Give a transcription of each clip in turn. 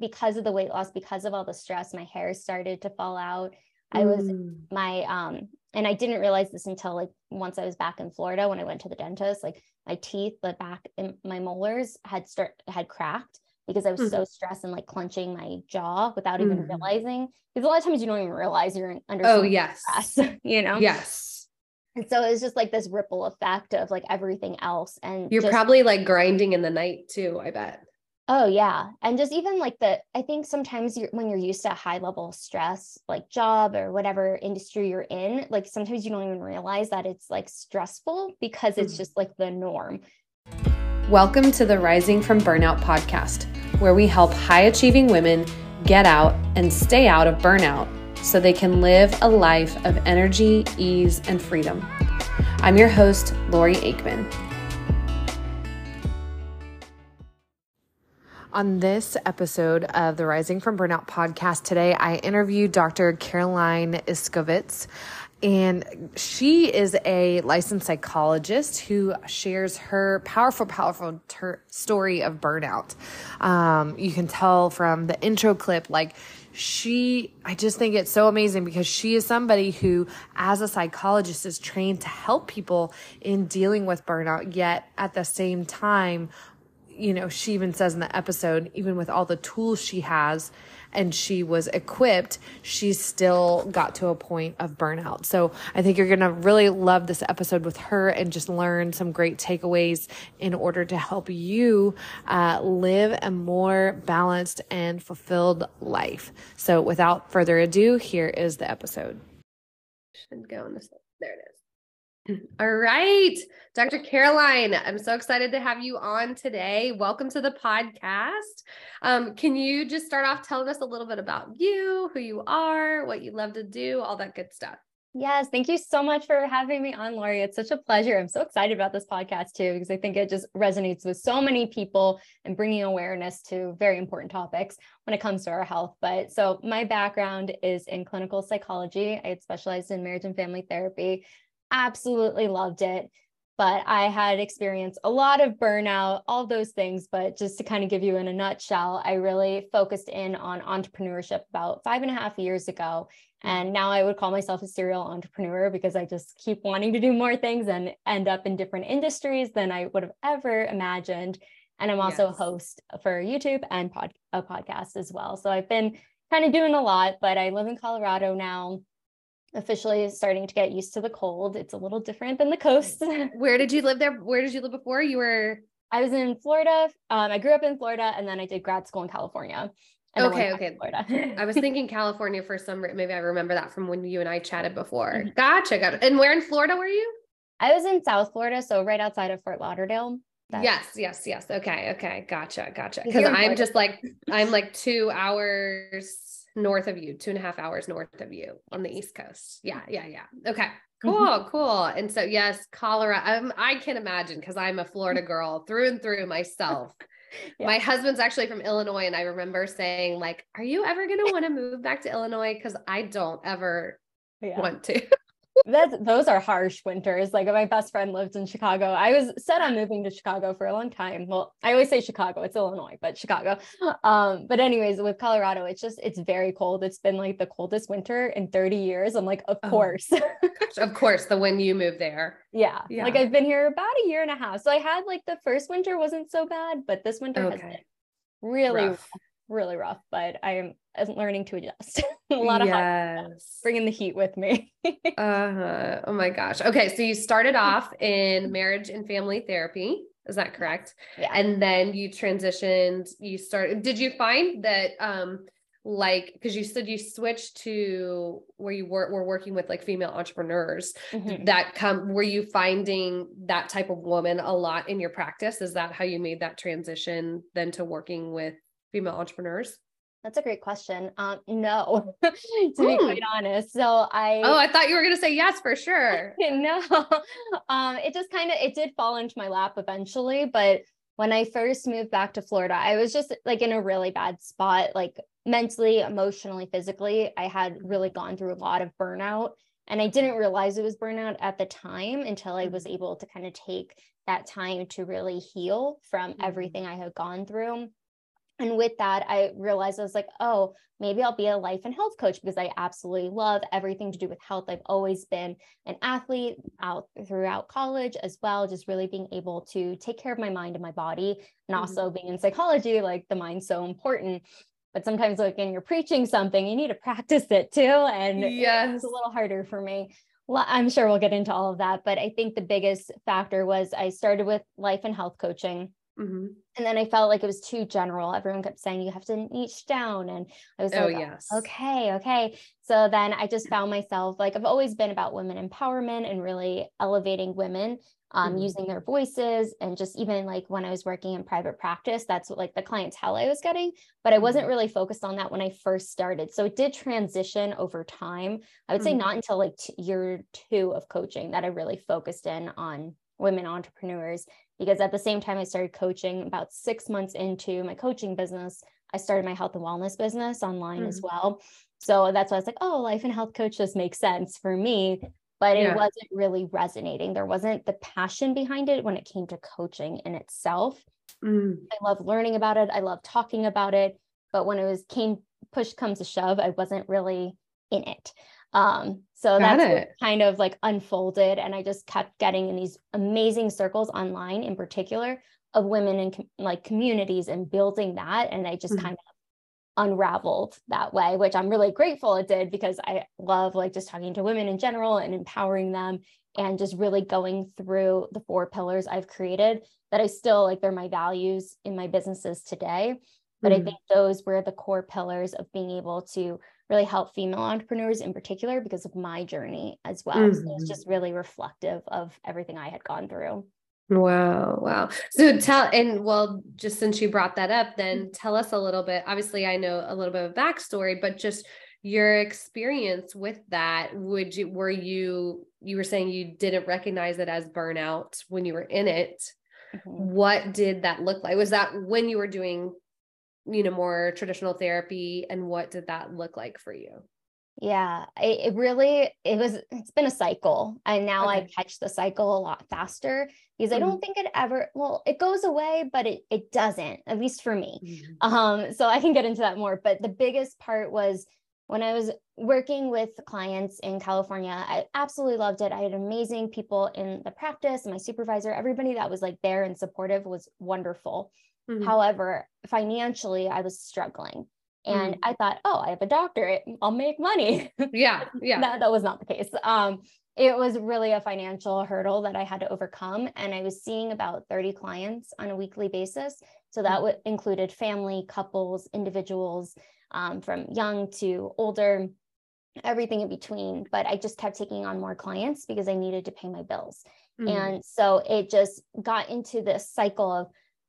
because of the weight loss, because of all the stress, my hair started to fall out. I was Mm. my um and I didn't realize this until like once I was back in Florida when I went to the dentist, like my teeth, the back and my molars had start had cracked because I was Mhm. so stressed and like clenching my jaw without even Mhm. realizing. Because a lot of times you don't even realize you're in- under Oh yes. stress, you know? Yes. And so it's just like this ripple effect of like everything else. And You're just- probably like grinding in the night too, I bet. Oh yeah. And just even like the I think sometimes you're when you're used to high level stress, like job or whatever industry you're in, like sometimes you don't even realize that it's like stressful because it's Mhm. just like the norm. Welcome to the Rising from Burnout podcast, where we help high achieving women get out and stay out of burnout so they can live a life of energy, ease, and freedom. I'm your host, Lori Aikman. On this episode of the Rising from Burnout podcast today, I interviewed Dr. Caroline Iscovitz, and she is a licensed psychologist who shares her powerful, powerful ter- story of burnout. Um, you can tell from the intro clip, like, she, I just think it's so amazing because she is somebody who, as a psychologist, is trained to help people in dealing with burnout, yet at the same time, you know, she even says in the episode, even with all the tools she has and she was equipped, she still got to a point of burnout. So I think you're going to really love this episode with her and just learn some great takeaways in order to help you uh, live a more balanced and fulfilled life. So without further ado, here is the episode. Should go in this. There it is. All right, Dr. Caroline, I'm so excited to have you on today. Welcome to the podcast. Um, can you just start off telling us a little bit about you, who you are, what you love to do, all that good stuff? Yes, thank you so much for having me on, Lori. It's such a pleasure. I'm so excited about this podcast too, because I think it just resonates with so many people and bringing awareness to very important topics when it comes to our health. But so my background is in clinical psychology. I had specialized in marriage and family therapy. Absolutely loved it. But I had experienced a lot of burnout, all those things. But just to kind of give you in a nutshell, I really focused in on entrepreneurship about five and a half years ago. Hmm. And now I would call myself a serial entrepreneur because I just keep wanting to do more things and end up in different industries than I would have ever imagined. And I'm also Yes. a host for YouTube and pod, a podcast as well. So I've been kind of doing a lot, but I live in Colorado now, officially starting to get used to the cold. It's a little different than the coast. Where did you live there? Where did you live before? You were I was in Florida. Um, I grew up in Florida and then I did grad school in California. and then went Okay, okay. Florida. I was thinking California for some maybe I remember that from when you and I chatted before. Mhm. Gotcha, gotcha. And where in Florida were you? I was in South Florida, so right outside of Fort Lauderdale. That's- Yes, yes, yes. Okay, okay. Gotcha, gotcha. Because Because you're in I'm just like I'm like two hours north of you, two and a half hours north of you on the East Coast. Yeah, yeah, yeah. Okay. Mm-hmm. Cool, cool. And so yes, Colorado. Um, I can imagine because I'm a Florida girl through and through myself. Yeah. My husband's actually from Illinois, and I remember saying, like, are you ever gonna want to move back to Illinois? Because I don't ever Yeah. want to. That's those are harsh winters. Like my best friend lived in Chicago. I was set on moving to Chicago for a long time. Well, I always say Chicago, it's Illinois, but Chicago. Um, but anyways, with Colorado, it's just it's very cold. It's been like the coldest winter in 30 years. I'm like, of Oh. course. of course, the when you moved there. yeah. Yeah. Like I've been here about a year and a half. So I had like the first winter wasn't so bad, but this winter has been really, Rough. really rough. But I I'm learning to adjust. a lot of yes. bringing the heat with me. Uh-huh. Oh my gosh. Okay, so you started off in marriage and family therapy. Is that correct? yeah. And then you transitioned, you started did you find that um like because you said you switched to where you were were working with like female entrepreneurs Mhm. that come were you finding that type of woman a lot in your practice is that how you made that transition then to working with female entrepreneurs That's a great question. Um, no, to be Hmm. quite honest. So I oh i thought you were going to say yes for sure no, um, it just kind of it did fall into my lap eventually. But when I first moved back to Florida, I was just like in a really bad spot, like mentally, emotionally, physically. I had really gone through a lot of burnout, and I didn't realize it was burnout at the time until I was able to kind of take that time to really heal from Mhm. everything I had gone through. And with that, I realized I was like, oh, maybe I'll be a life and health coach because I absolutely love everything to do with health. I've always been an athlete out throughout college as well, just really being able to take care of my mind and my body. And mm-hmm. also being in psychology, like the mind's so important. But sometimes, like, when you're preaching something, you need to practice it too. And yes. it's a little harder for me. Well, I'm sure we'll get into all of that. But I think the biggest factor was I started with life and health coaching Mm-hmm. And then I felt like it was too general. Everyone kept saying you have to niche down. And I was oh, like, yes. okay, okay. So then I just found myself like I've always been about women empowerment and really elevating women um, mm-hmm. using their voices. And just even like when I was working in private practice, that's what like the clientele I was getting. But I wasn't mm-hmm. really focused on that when I first started. So it did transition over time. I would say mm-hmm. not until like t- year two of coaching that I really focused in on women entrepreneurs because at the same time I started coaching about 6 months into my coaching business I started my health and wellness business online mm. as well. So that's why I was like oh life and health coach just makes sense for me. But it yeah. wasn't really resonating. There wasn't the passion behind it when it came to coaching in itself. Mm. I love learning about it. I love talking about it. But when it was came push comes to shove I wasn't really in it um, so Got that's kind of like unfolded. And I just kept getting in these amazing circles online in particular of women in com- like communities and building that. And I just mm-hmm. kind of unraveled that way, which I'm really grateful it did because I love like just talking to women in general and empowering them and just really going through the four pillars I've created that I still like they're my values in my businesses today. But mm-hmm. I think those were the core pillars of being able to really help female entrepreneurs in particular because of my journey as well. Mm-hmm. So it's mm-hmm. just really reflective of everything I had gone through. Wow, wow. So tell and well, just since you brought that up, then mm-hmm. tell us a little bit. Obviously, I know a little bit of backstory, but just your experience with that. Would you were you you were saying you didn't recognize it as burnout when you were in it? Mm-hmm. What did that look like? Was that when you were doing you know more traditional therapy and what did that look like for you yeah it, it really it was it's been a cycle and now okay. i catch the cycle a lot faster because mm-hmm. i don't think it ever well it goes away but it it doesn't at least for me mm-hmm. um so i can get into that more but the biggest part was when i was working with clients in california i absolutely loved it i had amazing people in the practice my supervisor everybody that was like there and supportive was wonderful Mm-hmm. However, financially, I was struggling. And mm-hmm. I thought, oh, I have a doctorate, I'll make money. Yeah. Yeah. that, that was not the case. Um, it was really a financial hurdle that I had to overcome. And I was seeing about 30 clients on a weekly basis. So that mm-hmm. w- included family, couples, individuals um, from young to older, everything in between. But I just kept taking on more clients because I needed to pay my bills. Mm-hmm. And so it just got into this cycle of,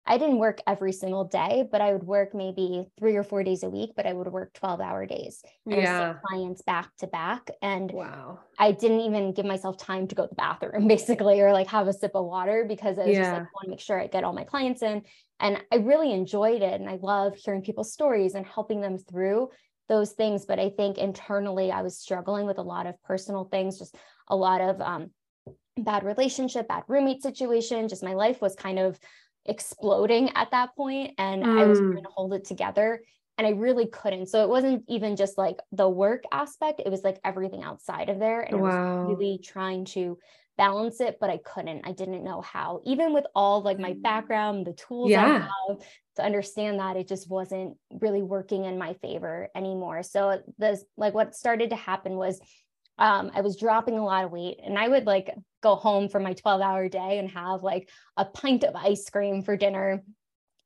I didn't work every single day, but I would work maybe three or four days a week, but I would work 12 hour days. And yeah. clients back to back. And wow. I didn't even give myself time to go to the bathroom basically, or like have a sip of water because I was yeah. just like, want to make sure I get all my clients in. And I really enjoyed it. And I love hearing people's stories and helping them through those things. But I think internally I was struggling with a lot of personal things, just a lot of um, bad relationship, bad roommate situation. Just my life was kind of exploding at that point and mm. I was trying mm. to hold it together and I really couldn't. So it wasn't even just like the work aspect, it was like everything outside of there. And wow. I was really trying to balance it, but I couldn't. I didn't know how. Even with all like my background, the tools yeah. I have to understand that it just wasn't really working in my favor anymore. So this like what started to happen was um, I was dropping a lot of weight and I would like go home from my 12 hour day and have like a pint of ice cream for dinner.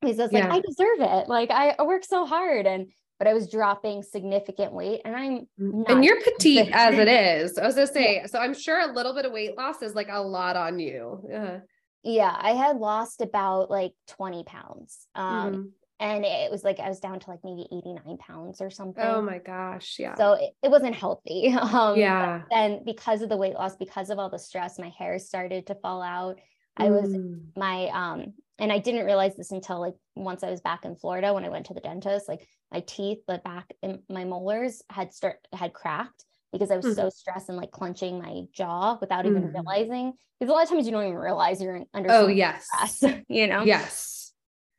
He says, like, yeah. I deserve it. Like I, I work so hard. And but I was dropping significant weight and I'm mm, and you're petite as it is. I was gonna say, yeah. so I'm sure a little bit of weight loss is like a lot on you. Yeah. Yeah, I had lost about like 20 pounds. Um, mm-hmm and it was like I was down to like maybe 89 pounds or something. Oh my gosh. Yeah. So it, it wasn't healthy. Um, yeah. And because of the weight loss, because of all the stress, my hair started to fall out. I was mm. my um and I didn't realize this until like once I was back in Florida when I went to the dentist, like my teeth, the back in my molars had start had cracked because I was mm. so stressed and like clenching my jaw without mm. even realizing. Because a lot of times you don't even realize you're under oh yes stress, you know? Yes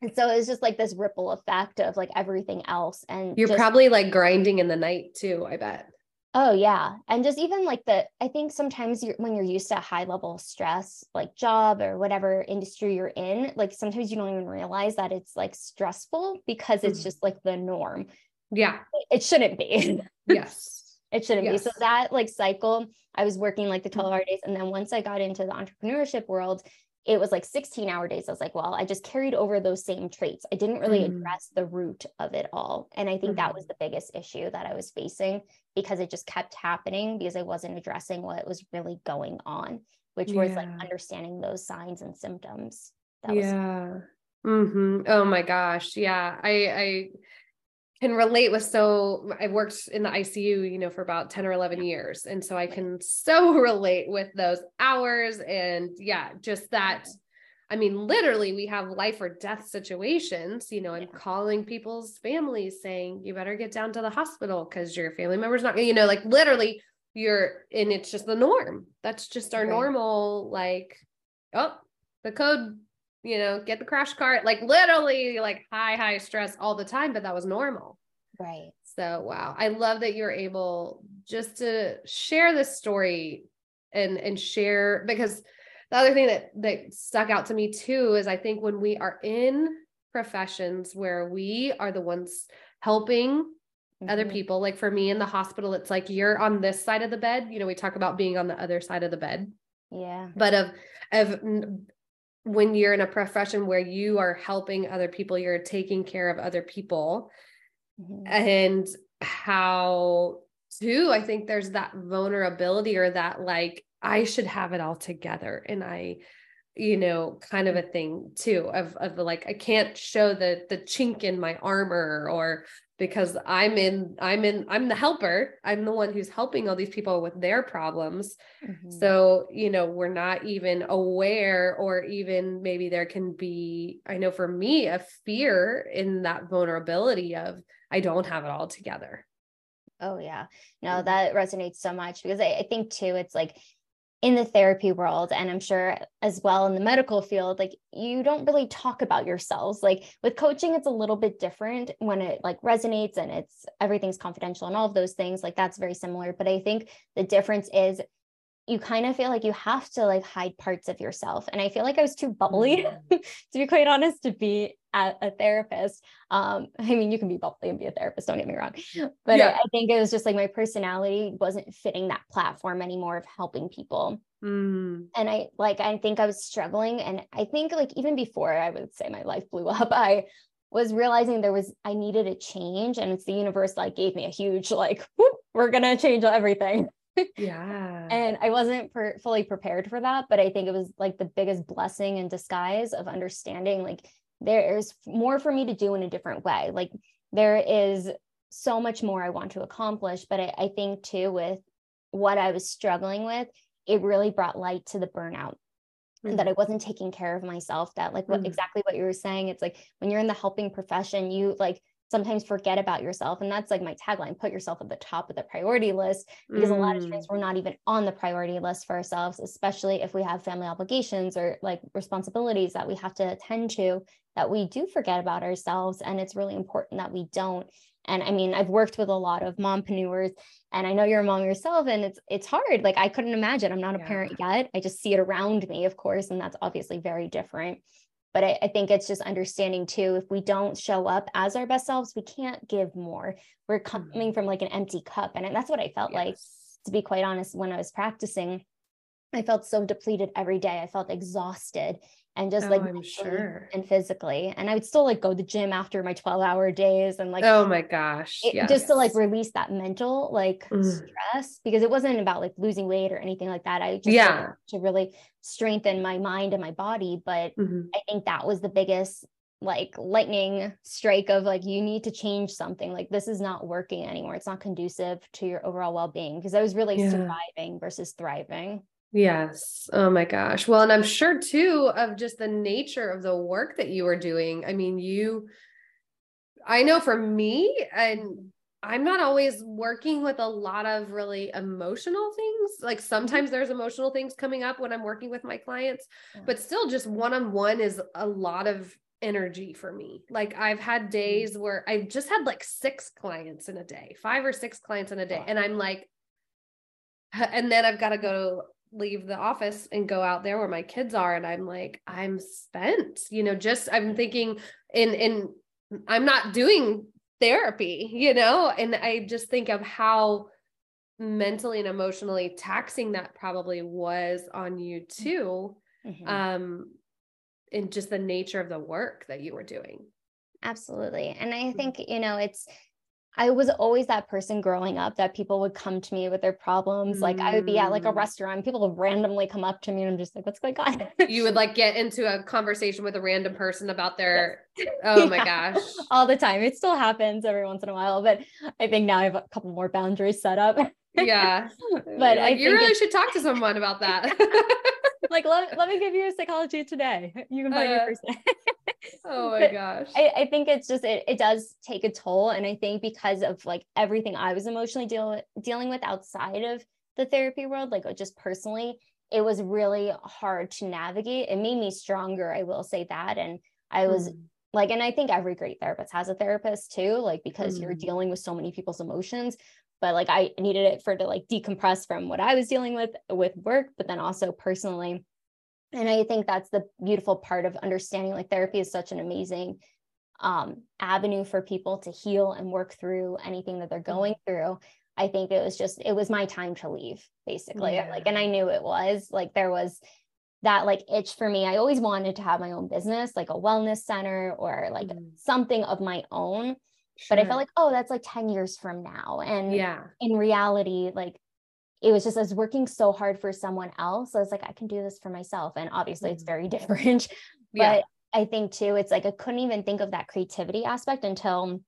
And so it was just like this ripple effect of like everything else. And you're just, probably like grinding in the night too, I bet. Oh yeah. And just even like the I think sometimes you're when you're used to a high level stress, like job or whatever industry you're in, like sometimes you don't even realize that it's like stressful because it's Mhm. just like the norm. Yeah. It shouldn't be. Yes. it shouldn't be. So that like cycle, I was working like the Mm-hmm. 12 hour days. And then once I got into the entrepreneurship world, it was like 16 hour days. I was like, well, I just carried over those same traits. I didn't really Mm. address the root of it all. And I think that was the biggest issue that I was facing because it just kept happening because I wasn't addressing what was really going on, which was like understanding those signs and symptoms. That was yeah. hmm Oh my gosh. Yeah. I I can relate with so I worked in the ICU, you know, for about 10 or 11 years. And so I can so relate with those hours and yeah, just that I mean, literally, we have life or death situations, you know, and Yeah. calling people's families saying, you better get down to the hospital because your family member's not, you know, like literally, you're, and it's just the norm. That's just our Right. normal, like, oh, the code, you know, get the crash cart, like literally, like high, high stress all the time, but that was normal. right. So, wow, I love that you're able just to share this story and and share because the other thing that that stuck out to me too is I think when we are in professions where we are the ones helping other Mhm. people, like for me in the hospital, it's like you're on this side of the bed. You know, we talk about being on the other side of the bed Yeah. but of of when you're in a profession where you are helping other people you're taking care of other people Mhm. and how too i think there's that vulnerability or that like i should have it all together and i you know kind of a thing too of of the like i can't show the the chink in my armor or because i'm in i'm in i'm the helper i'm the one who's helping all these people with their problems Mhm. so, you know, we're not even aware, or even maybe there can be, I know for me, a fear in that vulnerability of, I don't have it all together. Oh yeah. No, Mhm. that resonates so much because I, I think too, it's like in the therapy world, and I'm sure as well in the medical field, like you don't really talk about yourselves. Like with coaching, it's a little bit different when it like resonates and it's everything's confidential and all of those things. Like that's very similar. But I think the difference is you kind of feel like you have to like hide parts of yourself. And I feel like I was too bubbly, to be quite honest, to be a, a therapist. Um, I mean, you can be bubbly and be a therapist, don't get me wrong. But Yeah. I, I think it was just like my personality wasn't fitting that platform anymore of helping people. Mm, And I like, I think I was struggling. And I think like even before I would say my life blew up, I was realizing there was, I needed a change. And it's the universe like gave me a huge, like, whoop, we're going to change everything yeah. and I wasn't per- fully prepared for that. But I think it was like the biggest blessing in disguise of understanding like there's more for me to do in a different way. Like there is so much more I want to accomplish. But I, I think too, with what I was struggling with, it really brought light to the burnout. And that I wasn't taking care of myself. That, like, what Mm. exactly what you were saying. It's like when you're in the helping profession, you like sometimes forget about yourself. And that's like my tagline put yourself at the top of the priority list because a lot of Mm, times we're not even on the priority list for ourselves, especially if we have family obligations or like responsibilities that we have to attend to, that we do forget about ourselves. And it's really important that we don't. And I mean, I've worked with a lot of mompreneurs and I know you're a mom yourself and it's it's hard. Like I couldn't imagine. I'm not a Yeah. parent yet. I just see it around me, of course, and that's obviously very different. But I, I think it's just understanding too, if we don't show up as our best selves, we can't give more. We're coming mm-hmm. from like an empty cup. And that's what I felt like to be quite honest, when I was practicing, I felt so depleted every day. I felt exhausted and just Oh, like I'm sure. and physically. And I would still like go to the gym after my 12 hour days and like oh my gosh. it- just to like release that mental like Mm. stress because it wasn't about like losing weight or anything like that. I just Yeah. wanted to really strengthen my mind and my body. But Mhm. I think that was the biggest like lightning strike of like you need to change something like this is not working anymore it's not conducive to your overall well-being because i was really Yeah. surviving versus thriving Yes. Oh my gosh. Well, and I'm sure too of just the nature of the work that you are doing. I mean, you, I know for me, and I'm not always working with a lot of really emotional things. Like sometimes there's emotional things coming up when I'm working with my clients, Yeah. but still just one on one is a lot of energy for me. Like I've had mm. days where I just had like six clients in a day, five or six clients in a day. And I'm like, and then I've got to go leave the office and go out there where my kids are. And I'm like, I'm spent, you know, just I'm thinking in in I'm not doing therapy, you know, and I just think of how mentally and emotionally taxing that probably was on you too. Mm-hmm. Um, in just the nature of the work that you were doing. Absolutely. And I think, you know, it's, I was always that person growing up that people would come to me with their problems. Mm. Like I would be at like a mm. restaurant, people would randomly come up to me and I'm just like, what's going on? you would like get into a conversation with a random person about their, oh my gosh. All the time. It still happens every once in a while, but I think now I have a couple more boundaries set up. yeah. but I you really should talk to someone about that like let, let me give you a psychology today you can find uh, your first oh my gosh I, I think it's just it, it does take a toll and i think because of like everything i was emotionally deal, dealing with outside of the therapy world like just personally it was really hard to navigate it made me stronger i will say that and i was mm. like and i think every great therapist has a therapist too like because mm. you're dealing with so many people's emotions but like I needed it for to like decompress from what I was dealing with with work, but then also personally. And I think that's the beautiful part of understanding like therapy is such an amazing um, avenue for people to heal and work through anything that they're mm-hmm. going through. I think it was just, it was my time to leave, basically. Yeah. Like, and I knew it was like there was that like itch for me. I always wanted to have my own business, like a wellness center or like mm. something of my own. Sure. But I felt like, oh, that's like 10 years from now. And yeah, in reality, like it was just I was working so hard for someone else. I was like, I can do this for myself. And obviously mm-hmm. it's very different. Yeah. But I think too, it's like I couldn't even think of that creativity aspect until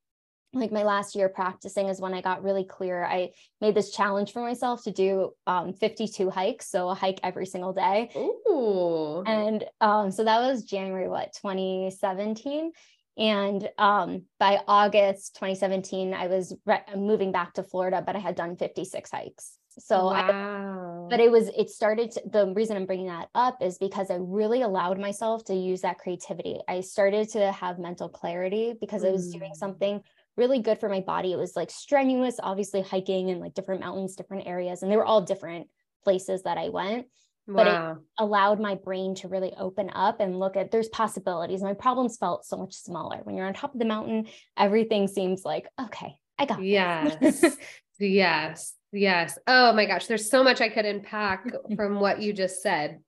like my last year practicing is when I got really clear. I made this challenge for myself to do um, 52 hikes. So a hike every single day. Ooh. And um, so that was January, what, 2017. And um, by August 2017, I was re- moving back to Florida, but I had done 56 hikes. So, wow. I, but it was, it started, to, the reason I'm bringing that up is because I really allowed myself to use that creativity. I started to have mental clarity because mm. I was doing mm. something really good for my body. It was like strenuous, obviously hiking and like different mountains, different areas, and they were all different places that I went but it allowed my brain to really open up and look at there's possibilities my problems felt so much smaller when you're on top of the mountain everything seems like okay i got yes yes yes. Oh my gosh there's so much i could unpack from what you just said.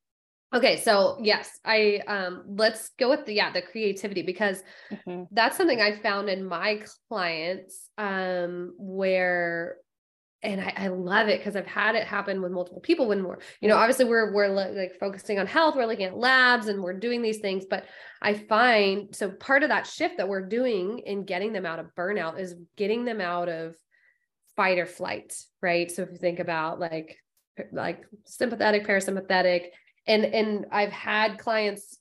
Okay so yes i um let's go with the yeah the creativity because mm-hmm. that's something i found in my clients um where and I, I, love it because I've had it happen with multiple people when we're, you know, obviously we're we're like focusing on health, we're looking at labs and we're doing these things, but I find so part of that shift that we're doing in getting them out of burnout is getting them out of fight or flight, right? So if you think about like like sympathetic, parasympathetic, and and I've had clients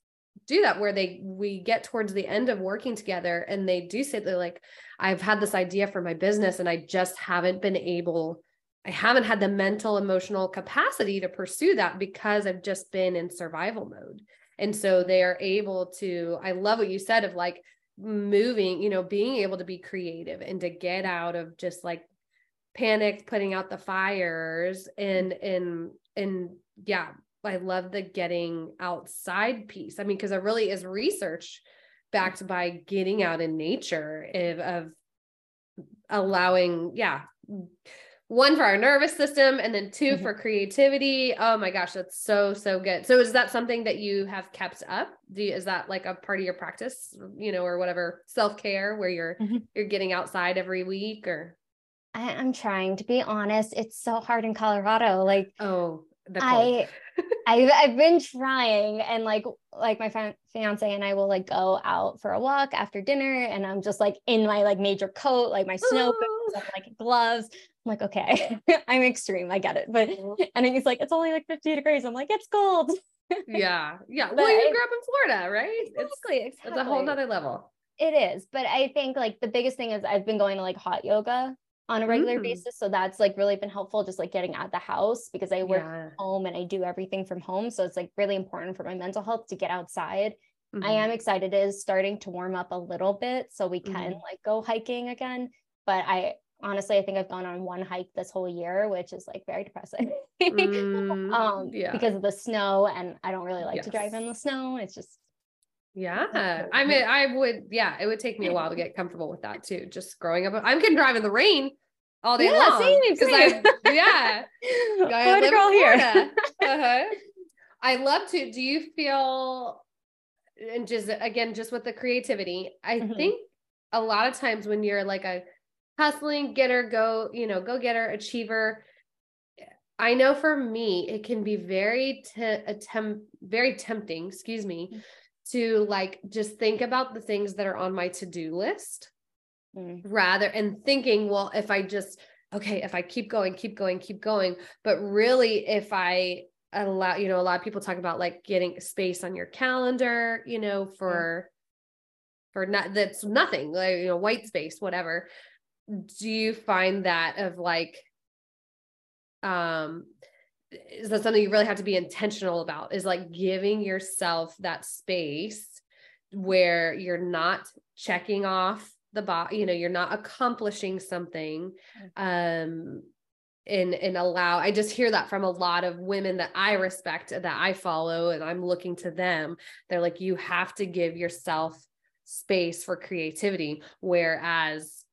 do that where they we get towards the end of working together and they do say they're like I've had this idea for my business and I just haven't been able, I haven't had the mental, emotional capacity to pursue that because I've just been in survival mode. And so they are able to, I love what you said of like moving, you know, being able to be creative and to get out of just like panicked, putting out the fires and, and, and yeah, I love the getting outside piece. I mean, because there really is research backed by getting out in nature of, of allowing, yeah, one for our nervous system and then 2 mm-hmm. for creativity. Oh my gosh, that's so, so good. So is that something that you have kept up? Do you, is that like a part of your practice, you know, or whatever self-care where you're, mm-hmm. you're getting outside every week or? I, I'm trying to be honest. It's so hard in Colorado. Like, oh, I I've, I've been trying and like like my fiance and I will like go out for a walk after dinner and I'm just like in my like major coat like my snow boots oh. and like gloves. I'm like okay. I'm extreme I get it but oh. and he's like it's only like 50 degrees. I'm like it's cold. Yeah yeah. Well you grew up in Florida right? Exactly, it's, exactly. it's a whole nother level. It is but I think like the biggest thing is I've been going to like hot yoga on a regular mm. basis. So that's like really been helpful, just like getting out of the house because I work yeah. home and I do everything from home. So it's like really important for my mental health to get outside mm-hmm. I am excited. It is starting to warm up a little bit so we can mm-hmm. like go hiking again. But I honestly, I think I've gone on one hike this whole year, which is like very depressing. mm, um, yeah. because of the snow, and I don't really like yes. to drive in the snow. It's just yeah. I mean, I would, yeah, it would take me a while to get comfortable with that too. Just growing up, I can drive in the rain all day yeah, long. Same, same. I, yeah. I live girl here. uh-huh. I love to. Do you feel, and just again, just with the creativity, I mm-hmm. think a lot of times when you're like a hustling getter, go, you know, go getter, achiever, I know for me, it can be very te- attempt, very tempting, excuse me, mm. To like just think about the things that are on my to-do list mm. rather and thinking, well, if I just okay, if I keep going, keep going, keep going, but really if I allow, you know, a lot of people talk about like getting space on your calendar, you know, for mm. for not that's nothing, like you know, white space, whatever do you find that of like um is that something you really have to be intentional about is like giving yourself that space where you're not checking off the box you know you're not accomplishing something um and and allow i just hear that from a lot of women that i respect that i follow and i'm looking to them. They're like you have to give yourself space for creativity whereas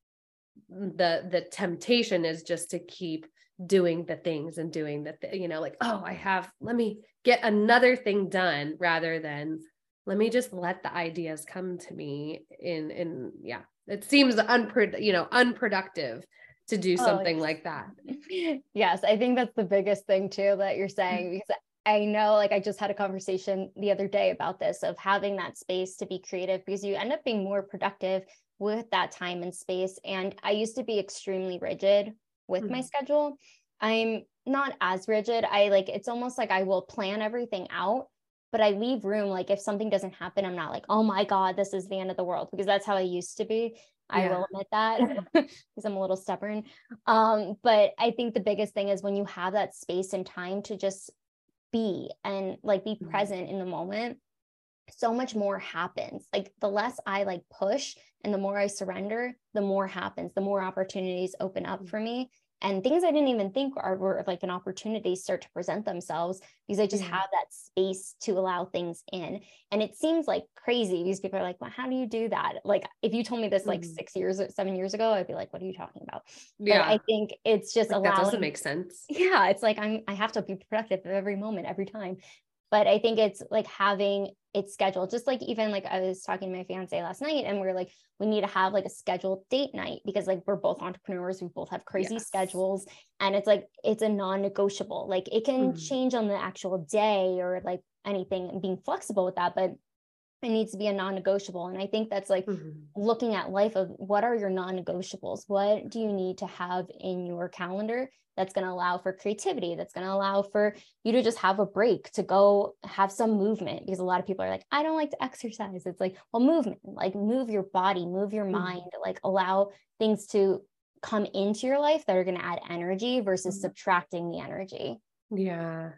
the the temptation is just to keep doing the things and doing the th- you know like oh i have let me get another thing done rather than let me just let the ideas come to me in in yeah. It seems unpro you know unproductive to do oh, something oh, like that. Yes i think that's the biggest thing too that you're mm-hmm. saying because I know like I just had a conversation the other day about this of having that space to be creative because you end up being more productive with that time and space. And I used to be extremely rigid with mm-hmm. my schedule. I'm not as rigid. I like it's almost like I will plan everything out, but I leave room. Like if something doesn't happen, I'm not like, oh my God, this is the end of the world because that's how I used to be. Yeah. I will admit that because I'm a little stubborn. Um, but I think the biggest thing is when you have that space and time to just be and like be mm-hmm. present in the moment so much more happens. Like the less I like push and the more I surrender, the more happens, the more opportunities open up for me. And things I didn't even think are were like an opportunity start to present themselves because I just mm-hmm. have that space to allow things in. And it seems like crazy because people are like, well, how do you do that? Like if you told me this like mm-hmm. six years or seven years ago, I'd be like, what are you talking about? Yeah. But I think it's just like allowing, that doesn't make sense. Yeah. It's like I'm I have to be productive every moment, every time but i think it's like having it scheduled just like even like i was talking to my fiance last night and we are like we need to have like a scheduled date night because like we're both entrepreneurs we both have crazy yes. schedules and it's like it's a non-negotiable like it can mm. change on the actual day or like anything and being flexible with that but it needs to be a non-negotiable and i think that's like mm-hmm. looking at life of what are your non-negotiables what do you need to have in your calendar that's going to allow for creativity that's going to allow for you to just have a break to go have some movement because a lot of people are like i don't like to exercise it's like well movement like move your body move your mm-hmm. mind like allow things to come into your life that are going to add energy versus mm-hmm. subtracting the energy yeah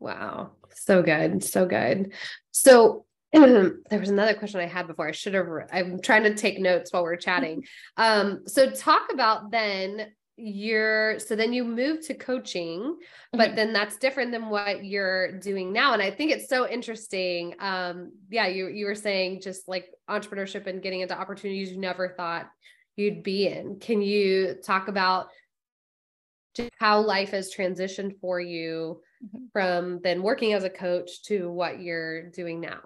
wow so good so good so there was another question I had before. I should have. I'm trying to take notes while we're chatting. Um, so talk about then your so then you move to coaching but mm-hmm. then that's different than what you're doing now and i think it's so interesting um yeah you you were saying just like entrepreneurship and getting into opportunities you never thought you'd be in can you talk about how life has transitioned for you mm-hmm. from then working as a coach to what you're doing now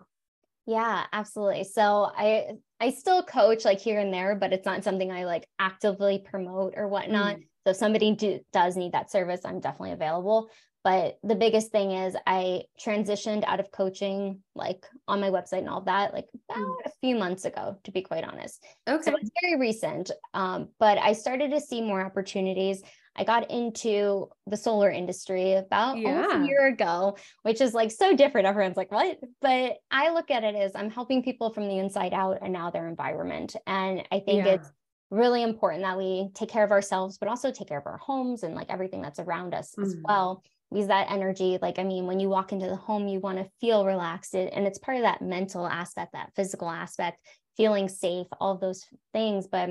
yeah, absolutely. So I I still coach like here and there, but it's not something I like actively promote or whatnot. Mm. So if somebody do, does need that service, I'm definitely available. But the biggest thing is I transitioned out of coaching, like on my website and all that, like about mm. a few months ago, to be quite honest. Okay. So it's very recent. Um, but I started to see more opportunities. I got into the solar industry about yeah. almost a year ago, which is like so different. Everyone's like, what? But I look at it as I'm helping people from the inside out and now their environment. And I think yeah. it's really important that we take care of ourselves, but also take care of our homes and like everything that's around us mm-hmm. as well. Use that energy, like, I mean, when you walk into the home, you want to feel relaxed. And it's part of that mental aspect, that physical aspect, feeling safe, all those things. But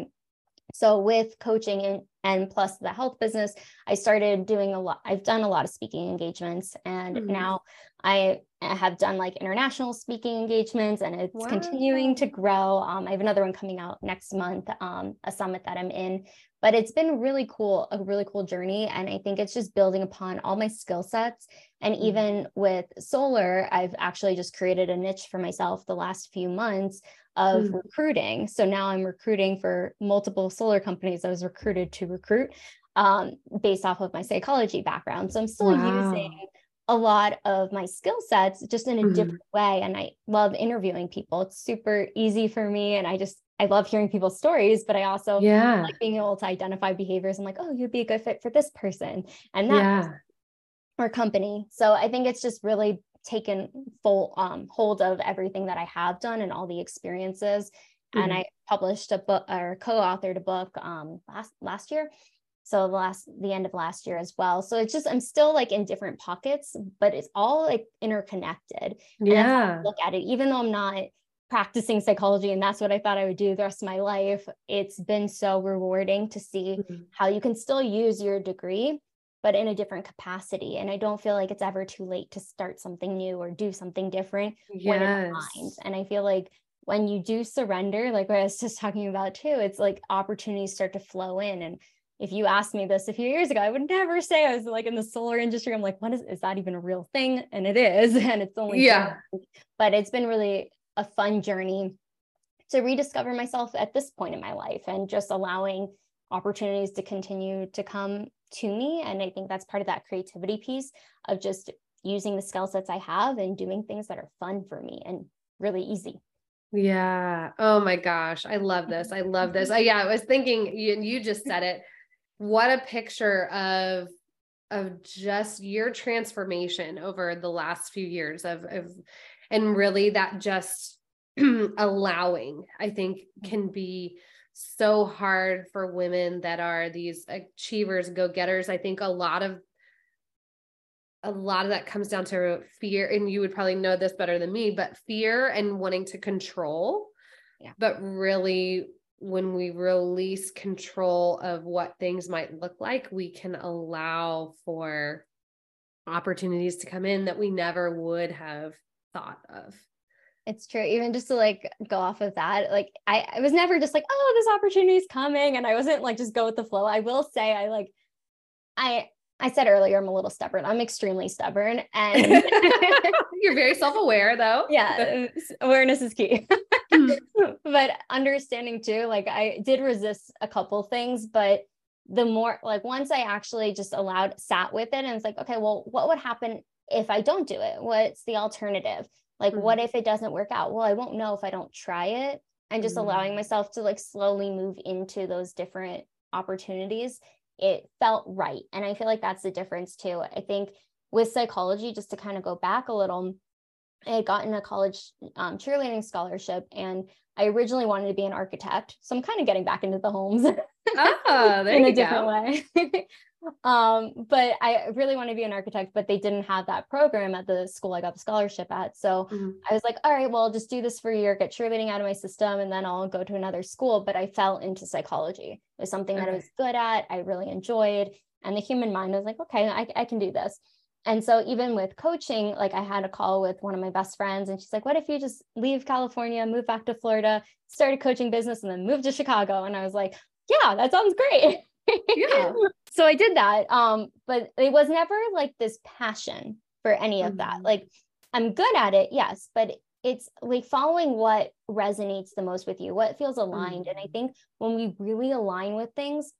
so with coaching and, and plus the health business, I started doing a lot. I've done a lot of speaking engagements and mm-hmm. now I have done like international speaking engagements and it's wow. continuing to grow. Um, I have another one coming out next month, um, a summit that I'm in, but it's been really cool, a really cool journey. And I think it's just building upon all my skill sets. And mm-hmm. even with solar, I've actually just created a niche for myself the last few months of mm. recruiting. So now I'm recruiting for multiple solar companies I was recruited to recruit um, based off of my psychology background. So I'm still wow. using a lot of my skill sets just in a mm. different way. And I love interviewing people. It's super easy for me. And I just, I love hearing people's stories, but I also yeah. like being able to identify behaviors. I'm like, oh, you'd be a good fit for this person and that yeah. or company. So I think it's just really taken full um, hold of everything that I have done and all the experiences. Mm-hmm. And I published a book or co-authored a book um, last last year. So the last the end of last year as well. So it's just I'm still like in different pockets, but it's all like interconnected. Yeah. look at it, even though I'm not practicing psychology and that's what I thought I would do the rest of my life. It's been so rewarding to see mm-hmm. how you can still use your degree but in a different capacity. And I don't feel like it's ever too late to start something new or do something different yes. when it aligns. And I feel like when you do surrender, like what I was just talking about too, it's like opportunities start to flow in. And if you asked me this a few years ago, I would never say I was like in the solar industry. I'm like, what is, is that even a real thing? And it is. And it's only, yeah, fun. but it's been really a fun journey to rediscover myself at this point in my life and just allowing opportunities to continue to come to me. And I think that's part of that creativity piece of just using the skill sets I have and doing things that are fun for me and really easy. Yeah. Oh my gosh. I love this. I love this. Yeah, I was thinking you, you just said it. What a picture of of just your transformation over the last few years of of and really that just allowing I think can be so hard for women that are these achievers, go getters. I think a lot of a lot of that comes down to fear and you would probably know this better than me but fear and wanting to control yeah. but really when we release control of what things might look like we can allow for opportunities to come in that we never would have thought of it's true. Even just to like go off of that, like I, I was never just like, oh, this opportunity is coming. And I wasn't like just go with the flow. I will say I like I I said earlier, I'm a little stubborn. I'm extremely stubborn. And you're very self-aware though. Yeah. Awareness is key. Hmm. but understanding too, like I did resist a couple things, but the more like once I actually just allowed sat with it and it's like, okay, well, what would happen if I don't do it? What's the alternative? Like, mm-hmm. what if it doesn't work out? Well, I won't know if I don't try it. And just mm-hmm. allowing myself to like slowly move into those different opportunities, it felt right. And I feel like that's the difference too. I think with psychology, just to kind of go back a little, I had gotten a college um, cheerleading scholarship and I originally wanted to be an architect. So I'm kind of getting back into the homes oh, in a different way. um, but I really want to be an architect, but they didn't have that program at the school I got the scholarship at. So mm-hmm. I was like, all right, well, I'll just do this for a year, get cheerleading out of my system, and then I'll go to another school. But I fell into psychology. It was something okay. that I was good at, I really enjoyed. And the human mind was like, okay, I, I can do this. And so even with coaching, like I had a call with one of my best friends, and she's like, what if you just leave California, move back to Florida, start a coaching business, and then move to Chicago? And I was like, yeah, that sounds great. Yeah. so I did that. Um, but it was never like this passion for any of mm-hmm. that. Like I'm good at it, yes, but it's like following what resonates the most with you, what feels aligned. Mm-hmm. And I mm-hmm. think when we really align with things,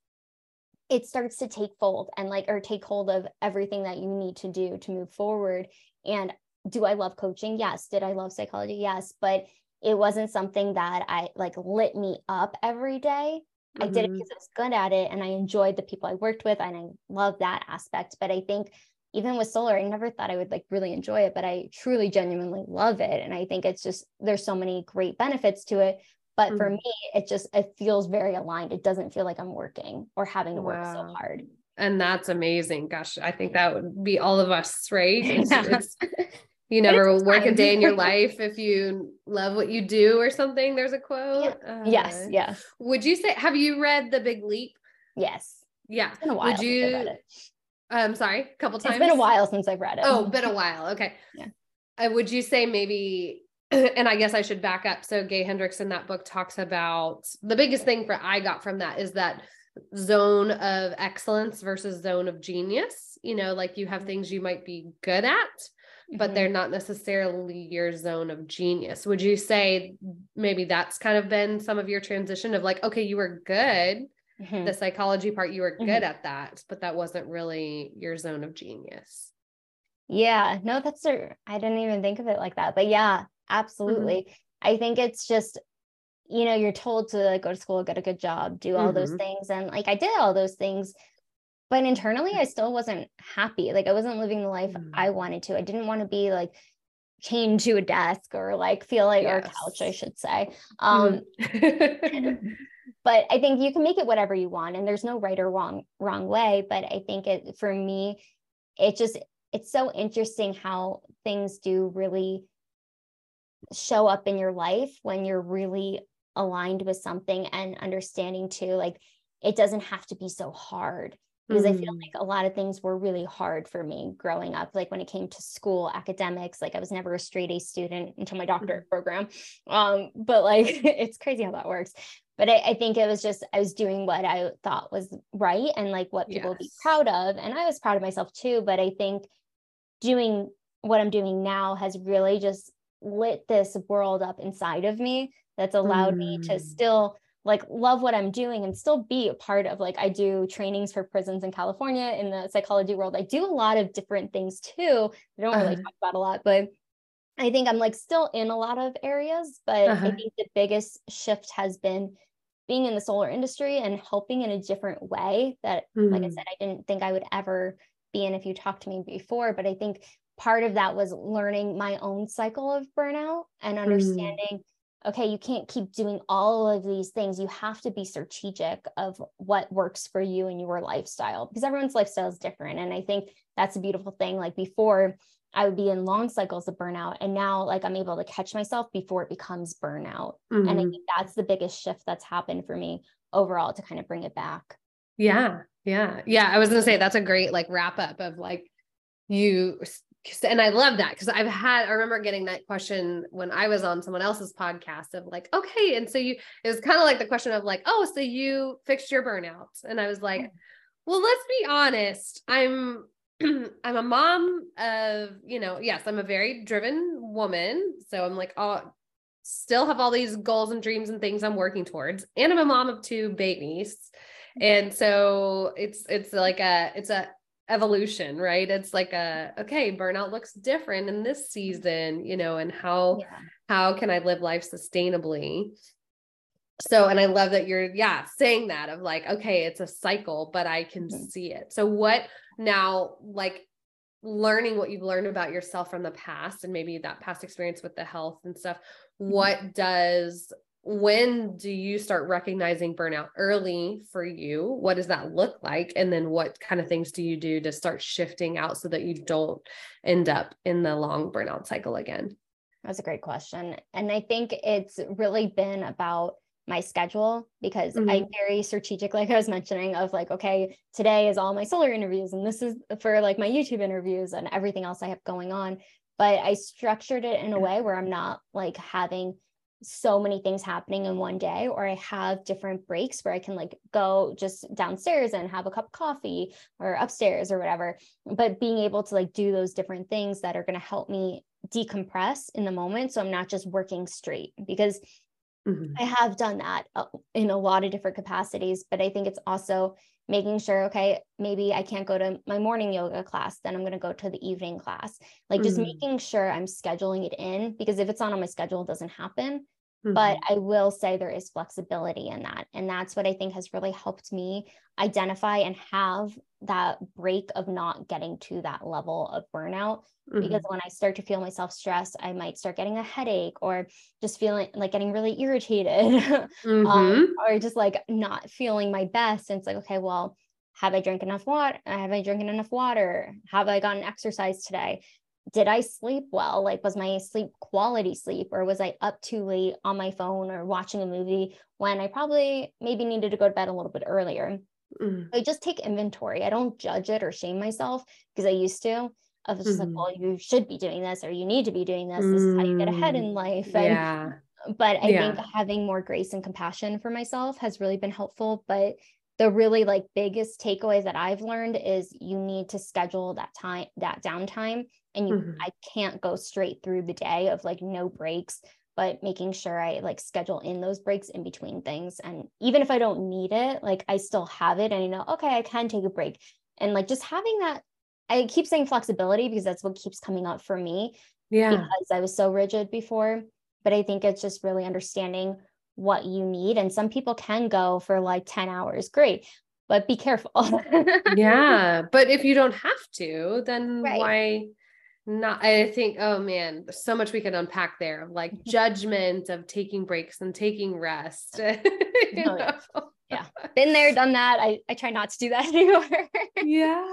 it starts to take fold and like or take hold of everything that you need to do to move forward. And do I love coaching? Yes. Did I love psychology? Yes. But it wasn't something that I like lit me up every day. Mm-hmm. I did it because I was good at it and I enjoyed the people I worked with and I love that aspect. But I think even with solar, I never thought I would like really enjoy it, but I truly genuinely love it. And I think it's just there's so many great benefits to it. But mm-hmm. for me, it just it feels very aligned. It doesn't feel like I'm working or having to work wow. so hard. and that's amazing. Gosh, I think that would be all of us, right? It's, yeah. it's, you never work a day in your life if you love what you do or something. There's a quote. Yeah. Uh, yes, yes. Would you say have you read The Big Leap? Yes. Yeah. It's been a while. Would you I'm sorry, a couple times. It's been a while since I've read it. Oh, been a while. Okay. Yeah. Uh, would you say maybe and I guess I should back up. So Gay Hendricks in that book talks about the biggest thing for I got from that is that zone of excellence versus zone of genius. You know, like you have mm-hmm. things you might be good at, but mm-hmm. they're not necessarily your zone of genius. Would you say maybe that's kind of been some of your transition of like, okay, you were good, mm-hmm. the psychology part, you were good mm-hmm. at that, but that wasn't really your zone of genius? Yeah, no, that's a, I didn't even think of it like that. But yeah, mm-hmm. absolutely. I think it's just you know, you're told to like, go to school, get a good job, do all mm-hmm. those things. And like I did all those things, but internally I still wasn't happy. Like I wasn't living the life mm-hmm. I wanted to. I didn't want to be like chained to a desk or like feel like yes. or couch, I should say. Um mm-hmm. but I think you can make it whatever you want and there's no right or wrong wrong way. But I think it for me, it just it's so interesting how things do really show up in your life when you're really aligned with something and understanding too like it doesn't have to be so hard because mm. I feel mm. like a lot of things were really hard for me growing up. Like when it came to school academics, like I was never a straight A student until my doctorate mm. program. Um, but like it's crazy how that works. But I, I, think it was just I was doing what I thought was right and like what people yes. would be proud of. And I was proud of myself too. But I think doing what I'm doing now has really just lit this world up inside of me that's allowed mm. me to mm. still like love what I'm doing and still be a part of like I do trainings for prisons in California in the psychology world. I do a lot of different things too. I don't really uh-huh. talk about a lot, but I think I'm like still in a lot of areas, but uh-huh. I think the biggest shift has been being in the solar industry and helping in a different way that mm. like I mm. said I didn't think I would ever be in if you talked to me before, but I think part of that was learning my own cycle of burnout and mm. understanding mm okay, you can't keep doing all of these things. You have to be strategic of what works for you and your lifestyle because everyone's lifestyle is different. And I think that's a beautiful thing. Like before, I would be in long cycles of burnout. And now, like, I'm able to catch myself before it becomes burnout. Mm-hmm. And I mm-hmm. think that's the biggest shift that's happened for me overall to kind of bring it back. Yeah. Yeah. Yeah. I was going to say that's a great like wrap up of like you and I love that because I've had, I remember getting that question when I was on someone else's podcast of like, okay. And so you, it was kind of like the question of like, oh, so you fixed your burnout. And I was like, well, let's be honest. I'm, I'm a mom of, you know, yes, I'm a very driven woman. So I'm like, oh, still have all these goals and dreams and things I'm working towards. And I'm a mom of two babies. And so it's, it's like a, it's a, evolution, right? It's like a okay, burnout looks different in this season, you know, and how yeah. how can I live life sustainably? So, and I love that you're yeah, saying that of like okay, it's a cycle, but I can mm-hmm. see it. So what now like learning what you've learned about yourself from the past and maybe that past experience with the health and stuff, mm-hmm. what does when do you start recognizing burnout early for you? What does that look like? And then what kind of things do you do to start shifting out so that you don't end up in the long burnout cycle again? That's a great question. And I think it's really been about my schedule because mm-hmm. I'm very strategic, like I was mentioning, of like, okay, today is all my solar interviews, and this is for like my YouTube interviews and everything else I have going on. But I structured it in a way where I'm not like having so many things happening in one day or i have different breaks where i can like go just downstairs and have a cup of coffee or upstairs or whatever but being able to like do those different things that are going to help me decompress in the moment so i'm not just working straight because mm-hmm. i have done that uh, in a lot of different capacities but i think it's also making sure okay maybe i can't go to my morning yoga class then i'm going to go to the evening class like just mm-hmm. making sure i'm scheduling it in because if it's not on my schedule it doesn't happen Mm-hmm. But I will say there is flexibility in that. And that's what I think has really helped me identify and have that break of not getting to that level of burnout. Mm-hmm. Because when I start to feel myself stressed, I might start getting a headache or just feeling like getting really irritated um, mm-hmm. um, or just like not feeling my best. And it's like, okay, well, have I drank enough water? Have I drinking enough water? Have I gotten exercise today? Did I sleep well? Like, was my sleep quality sleep, or was I up too late on my phone or watching a movie when I probably maybe needed to go to bed a little bit earlier? Mm. I just take inventory. I don't judge it or shame myself because I used to. I was just mm. like, well, you should be doing this or you need to be doing this. This is how you get ahead in mm. life. And, yeah. But I yeah. think having more grace and compassion for myself has really been helpful. But the really like biggest takeaways that I've learned is you need to schedule that time, that downtime. And you, mm-hmm. I can't go straight through the day of like no breaks but making sure I like schedule in those breaks in between things. And even if I don't need it, like I still have it and you know, okay, I can take a break. And like just having that, I keep saying flexibility because that's what keeps coming up for me. Yeah. Because I was so rigid before. But I think it's just really understanding what you need. And some people can go for like 10 hours. Great. But be careful. yeah. But if you don't have to, then right. why? not i think oh man there's so much we can unpack there like judgment of taking breaks and taking rest oh, yeah. yeah been there done that i i try not to do that anymore yeah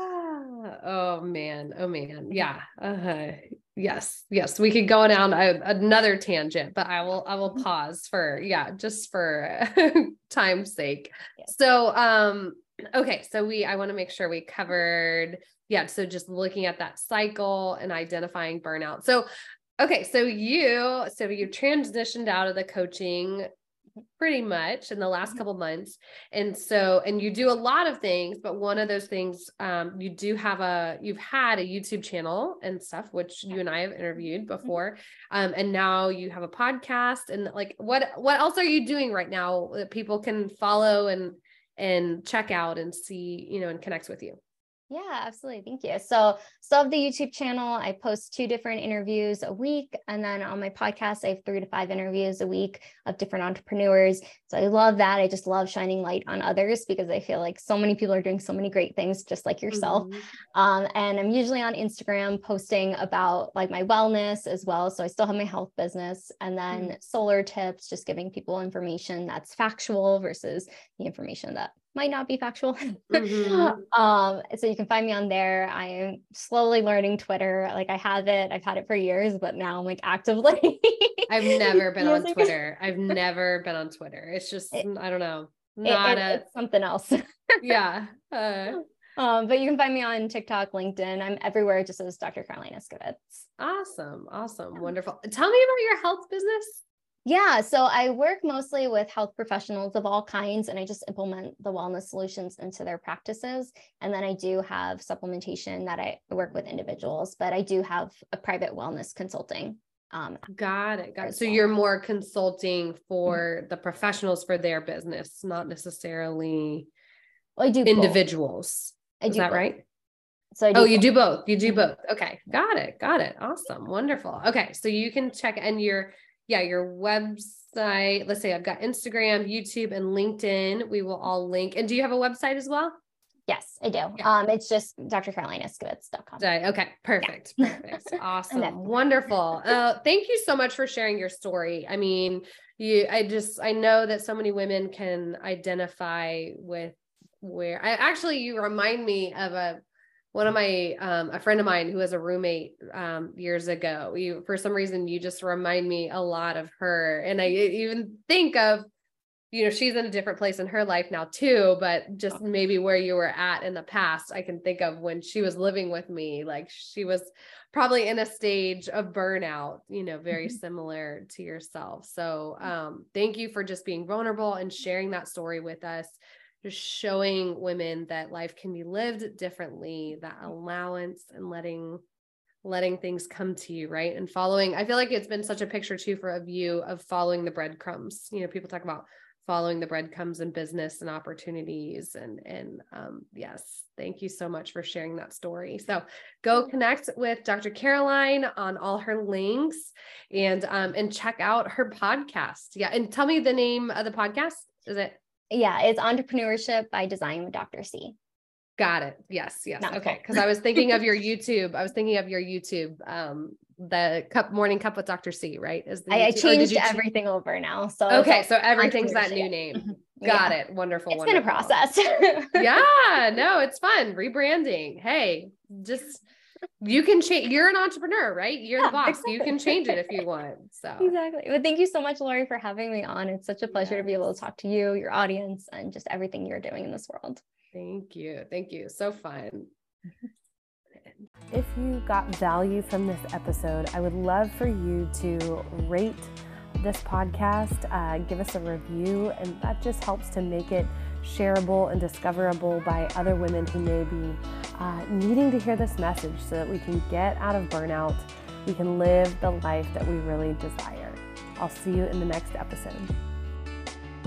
oh man oh man yeah uh, yes yes we could go down a, another tangent but i will i will mm-hmm. pause for yeah just for time's sake. So um okay so we i want to make sure we covered yeah so just looking at that cycle and identifying burnout. So okay so you so you transitioned out of the coaching pretty much in the last mm-hmm. couple months and so and you do a lot of things but one of those things um, you do have a you've had a youtube channel and stuff which you and i have interviewed mm-hmm. before um, and now you have a podcast and like what what else are you doing right now that people can follow and and check out and see you know and connect with you yeah, absolutely. Thank you. So, still have the YouTube channel. I post two different interviews a week. And then on my podcast, I have three to five interviews a week of different entrepreneurs. So, I love that. I just love shining light on others because I feel like so many people are doing so many great things, just like yourself. Mm-hmm. Um, and I'm usually on Instagram posting about like my wellness as well. So, I still have my health business and then mm-hmm. solar tips, just giving people information that's factual versus the information that might not be factual. Mm-hmm. um, so you can find me on there. I am slowly learning Twitter. Like I have it, I've had it for years, but now I'm like actively. I've never been on Twitter. I've never been on Twitter. It's just it, I don't know. Not it, it, a, something else. yeah. Uh, um, but you can find me on TikTok, LinkedIn. I'm everywhere just as Dr. Caroline Iscovitz. Awesome. Awesome. Yeah. Wonderful. Tell me about your health business. Yeah, so I work mostly with health professionals of all kinds, and I just implement the wellness solutions into their practices. And then I do have supplementation that I work with individuals, but I do have a private wellness consulting. Um, got it. Got it. So well. you're more consulting for mm-hmm. the professionals for their business, not necessarily well, I do individuals. I Is that both. right? So oh, you both. do both. You do mm-hmm. both. Okay, got it. Got it. Awesome. Wonderful. Okay, so you can check and you're yeah, your website. Let's say I've got Instagram, YouTube, and LinkedIn. We will all link. And do you have a website as well? Yes, I do. Yeah. Um, it's just drcarolineiscovitz.com. Okay, perfect. Yeah. Perfect. awesome. Wonderful. Uh, thank you so much for sharing your story. I mean, you I just I know that so many women can identify with where I actually you remind me of a one of my um, a friend of mine who was a roommate um, years ago you for some reason you just remind me a lot of her and i even think of you know she's in a different place in her life now too but just oh. maybe where you were at in the past i can think of when she was living with me like she was probably in a stage of burnout you know very mm-hmm. similar to yourself so um, thank you for just being vulnerable and sharing that story with us just showing women that life can be lived differently that allowance and letting letting things come to you right? And following i feel like it's been such a picture too for a view of following the breadcrumbs. You know people talk about following the breadcrumbs in business and opportunities and and um, yes thank you so much for sharing that story. So go connect with dr caroline on all her links and um and check out her podcast. Yeah and tell me the name of the podcast. Is it yeah, it's entrepreneurship by design with Dr. C. Got it. Yes, yes. Not okay. Because I was thinking of your YouTube. I was thinking of your YouTube, um, the cup morning cup with Dr. C, right? Is the I, I changed everything over now. So okay, so everything's that new name. Got yeah. it. Wonderful. It's wonderful. been a process. yeah, no, it's fun. Rebranding. Hey, just you can change you're an entrepreneur right? You're yeah, the boss exactly. you can change it if you want so. Exactly. But thank you so much lori for having me on. It's such a pleasure yes. to be able to talk to you your audience and just everything you're doing in this world. Thank you. Thank you. So fun. If you got value from this episode i would love for you to rate this podcast uh, give us a review and that just helps to make it shareable and discoverable by other women who may be uh, needing to hear this message so that we can get out of burnout. We can live the life that we really desire. I'll see you in the next episode.